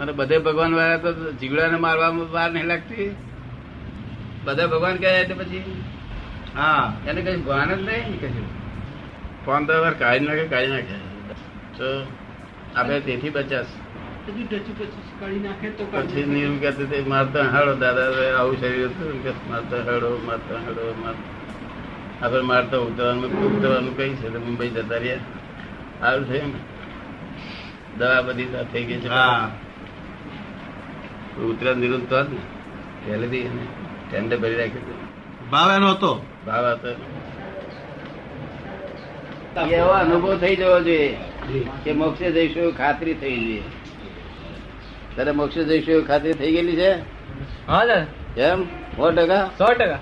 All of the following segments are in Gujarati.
અને બધે ભગવાન વાળા તો જીવડાને મારવામાં વાર નહીં લાગતી. બધા ભગવાન કહે એટલે પછી હા એને કઈ ભાન જ નહીં કશું ફોન તો વાર કાઢી નાખે કાઢી નાખે. તો આપણે તેથી તો પછી નીરું કહેતે તે મારતા હાડો દાદા આવું શરીર હતું. કે મારતા હાડો મારતા હાડો આપણે મારતા ઉતરવાનું ઉતરવાનું કઈ છે મુંબઈ જતા રહ્યા. સારું છે દવા બધી થઈ ગઈ છે. ઉતરા નિરુદ્ધ તો ને. પહેલેથી એને ટેન્ડર ભરી રાખ્યું હતું. ભાવ એનો હતો? ભાવ હતો. એવો અનુભવ થઈ જવો જોઈએ કે મોક્ષે જઈશું એવું ખાતરી થઈ જોઈએ. તારે મોક્ષે જઈશું એવું ખાતરી થઈ ગયેલી છે? હા દાદા એમ? સો ટકા? સો ટકા.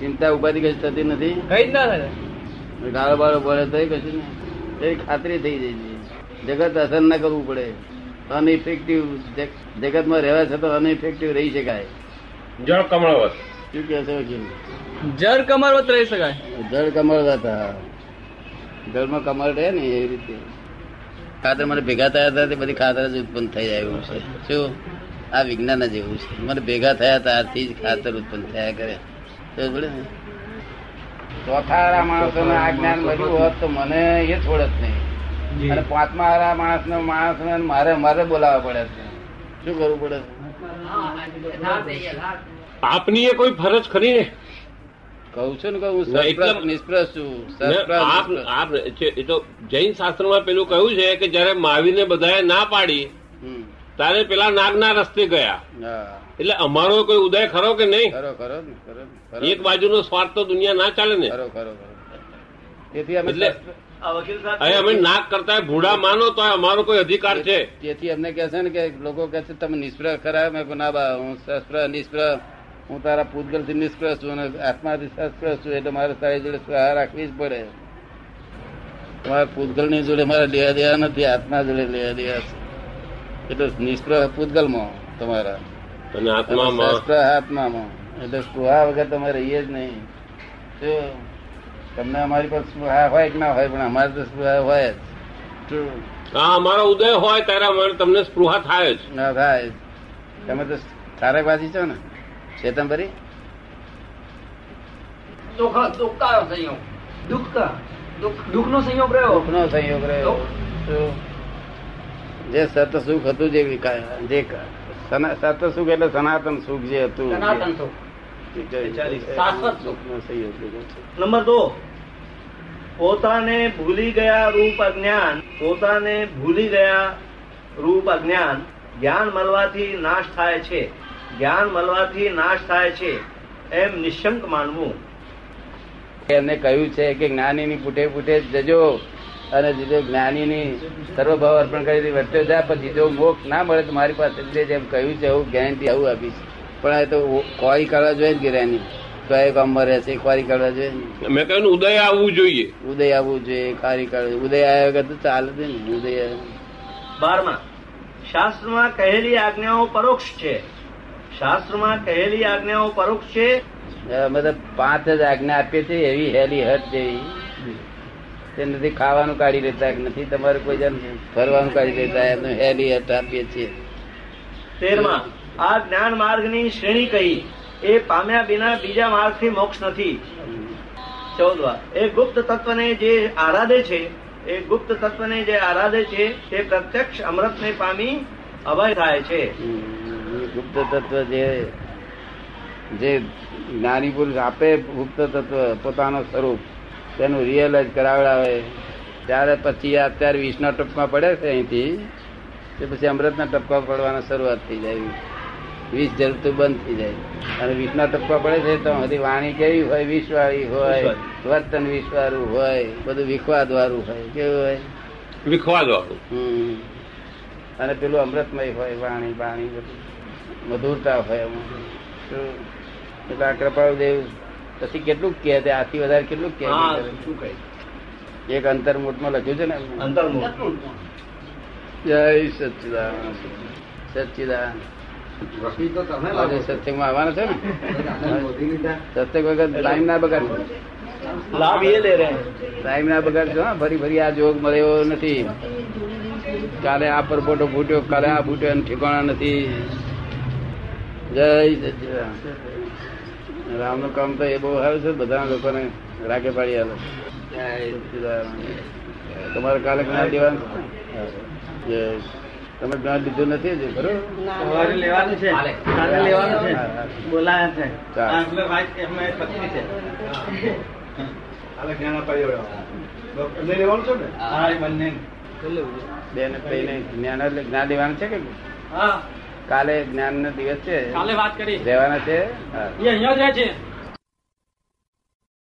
ચિંતા ઉપાધિ કશું થતી નથી? કઈ જ ના થાય. ગાળો બાળો પડે તો કશું ને એ ખાતરી થઈ જાય છે જગત અસર ના કરવું પડે. અનઇફેક્ટિવ જગતમાં રહેવા છતાં અનઇફેક્ટિવ રહી શકાય. જળ કમળવત. શું કે છે વકીલ જળ કમરવત રહી શકાય. જળ કમળવત હતા જળમાં કમળ રહે ને એ રીતે. ખાતર મને ભેગા થયા હતા તે બધી ખાતર જ ઉત્પન્ન થઈ જાય એવું છે. શું? આ વિજ્ઞાન જ એવું છે. મને ભેગા થયા ત્યારથી જ ખાતર ઉત્પન્ન થયા કરે. તો પડે ને. ચોથા માણસો આ જ્ઞાન મળ્યું હોત તો મને એ છોડત નહીં. અને પાંચમા વાળા માણસ ને માણસ ને મારે મારે બોલાવવા પડે છે. શું કરવું પડે છે? આપની એ કોઈ ફરજ ખરી ને? કહું છું ને કહું હું ના, એટલે- સસ્પૃહ નિષ્પ્રહ છું આપ નિષ્પ્રહ. આપ છે- એ તો જૈન શાસ્ત્રમાં પેલું કહ્યું છે કે જયારે માવીને બધાએ ના પાડી હમ. ત્યારે પેલા નાગના રસ્તે ગયા. એટલે અમારો કોઈ ઉદય ખરો કે નહીં? ખરો ખરો એક બાજુનો સ્વાર્થ તો દુનિયા ના ચાલે ને. ખરો ખરો ખરો. તેથી અમે અમે નાક કરતા ભૂડા માનો તો અમારો કોઈ અધિકાર છે? તેથી અમને કહે છે ને કે લોકો કહે છે તમે નિષ્પ્રહ ખરા મેં ના બા હું શસ્ત્ર નિષ્પ્રહ હું તારા પૂતગલથી નિષ્પ્રહ છું અને આત્માથી શસ્ત્ર છું એટલે મારે તારી જોડે સહાર રાખવી જ પડે. તમારા પૂતગલની જોડે મારે લેવા દેવા નથી આત્મા જોડે લેવા દેવા છે. એટલે નિષ્પ્રહ પૂતગલમાં તમારા. અને આત્મામાં? શસ્ત્ર હાથમાં એટલે સ્પૃહા વગર તમારે રહીએ જ નહીં? તમને અમારી પર સ્પૃહા હોય કે ના હોય પણ અમારી તો સ્પૃહા હોય જ. હા અમારો ઉદય હોય ત્યારે તમને સ્પૃહા થાય જ. ના થાય. તમે તો તારકવાસી છો ને ચેતનભરી? દુઃખ સંયોગ. રહ્યો. સુખનો સંયોગ રહ્યો. જે સત સુખ હતું જે સત સુખ એટલે સનાતન સુખ જે હતું. સનાતન સુખ. નંબર દો. પોતાને ભૂલી ગયા રૂપ અજ્ઞાન. પોતાને ભૂલી ગયા રૂપ અજ્ઞાન. જ્ઞાન મળવાથી નાશ થાય છે. જ્ઞાન મળવાથી નાશ થાય છે. એમ નિશંક માનવું. એમને કહ્યું છે કે જ્ઞાનીની પૂટે પૂટે જજો અને જીજો જ્ઞાનીની સર્વભાવ અર્પણ કરી વર્તે જા પછી જો મોક્ષ ના મળે તો મારી પાસે જેમ કહ્યું છે એવું ગેરંટી આવું આપી છે. પણ એ તો કોરી કરવા જોઈએ ને ગિરાની કયા ગામમાં રહે છે કોરી કરવા જોઈએ. મેં કહ્યું ઉદય આવવું જોઈએ. ઉદય આવવું જોઈએ કારી કાઢવું ઉદય આવ્યા વગર તો ચાલે છે ને ઉદય આવ્યા. બારમા શાસ્ત્રમાં કહેલી આજ્ઞાઓ પરોક્ષ છે. શાસ્ત્રમાં કહેલી આજ્ઞાઓ પરોક્ષ છે? મતલબ પાંચ જ આજ્ઞા આપીએ છીએ એવી હેલી હટ જેવી. તે નથી ખાવાનું કાઢી લેતા નથી તમારે કોઈ જણ ફરવાનું કાઢી લેતા એમનું હેલી હટ આપીએ છીએ. તેરમા આ જ્ઞાન માર્ગની શ્રેણી કહી એ પામ્યા વિના બીજા માર્ગથી મોક્ષ નથી. ચૌદવા એ ગુપ્ત તત્વને જે આરાધે છે, એ ગુપ્ત તત્વને જે આરાધે છે, તે પ્રત્યક્ષ અમૃતને પામી અભય થાય છે. ગુપ્ત તત્વ જે જે જ્ઞાની પુરુષ આપે ગુપ્ત તત્વ, પોતાનું સ્વરૂપ, તેનું રિયલાઇઝ કરાવડાવે. ત્યારે પછી અત્યારે વિષના ટપકા પડે છે અહીંથી, તે પછી અમૃતના ટપકા પડવાના શરૂઆત થઈ જાય. વિષ જલતું બંધ થઈ જાય. અને વિષના ટપકા પડે છે તો હજી વાણી કેવી હોય વિષ વાળી હોય વર્તન વિષ વાળું હોય બધું વિખવાદ વાળું હોય કેવું હોય? વિખવાદ વાળું અને પેલું અમૃતમય હોય વાણી વાણી બધું. મધુરતા હોય? એટલે આ કૃપાળુદેવ પછી કેટલું છે? આથી વધારે કેટલું કહે શું કહે એક અંતરમૂઠમાં લખ્યું છે ને અંતરમૂઠ જય સચિદાન સચ્ચિદાનંદ આજે સત્સંગમાં આવવાના છે ને? સત્સંગ વગર ટાઈમ ના બગાડ લાભ એ લે ટાઈમ ના બગાડજો હા ફરી ફરી આ જોગ મળ્યો નથી. કાલે આ પરપોટો ફૂટ્યો કાલે આ ફૂટ્યો અને ઠેકાણા નથી. જય. રામનું કામ તો એ બહુ સારું છે બધા લોકોને રાગે પાડી સચ્ચિદાનંદ. તમારે કાલે ક્યાં દેવાનું જય. તમે જ્ઞાન લીધું નથી હજુ બરોબર? સવારે લેવાનું છે. કાલે લેવાનું છે. બોલાયા છે. જ્ઞાન લેવાનું છે કે કાલે જ્ઞાન નો દિવસ છે. કાલે વાત કરી રહેવાના છે? અહીંયા છે.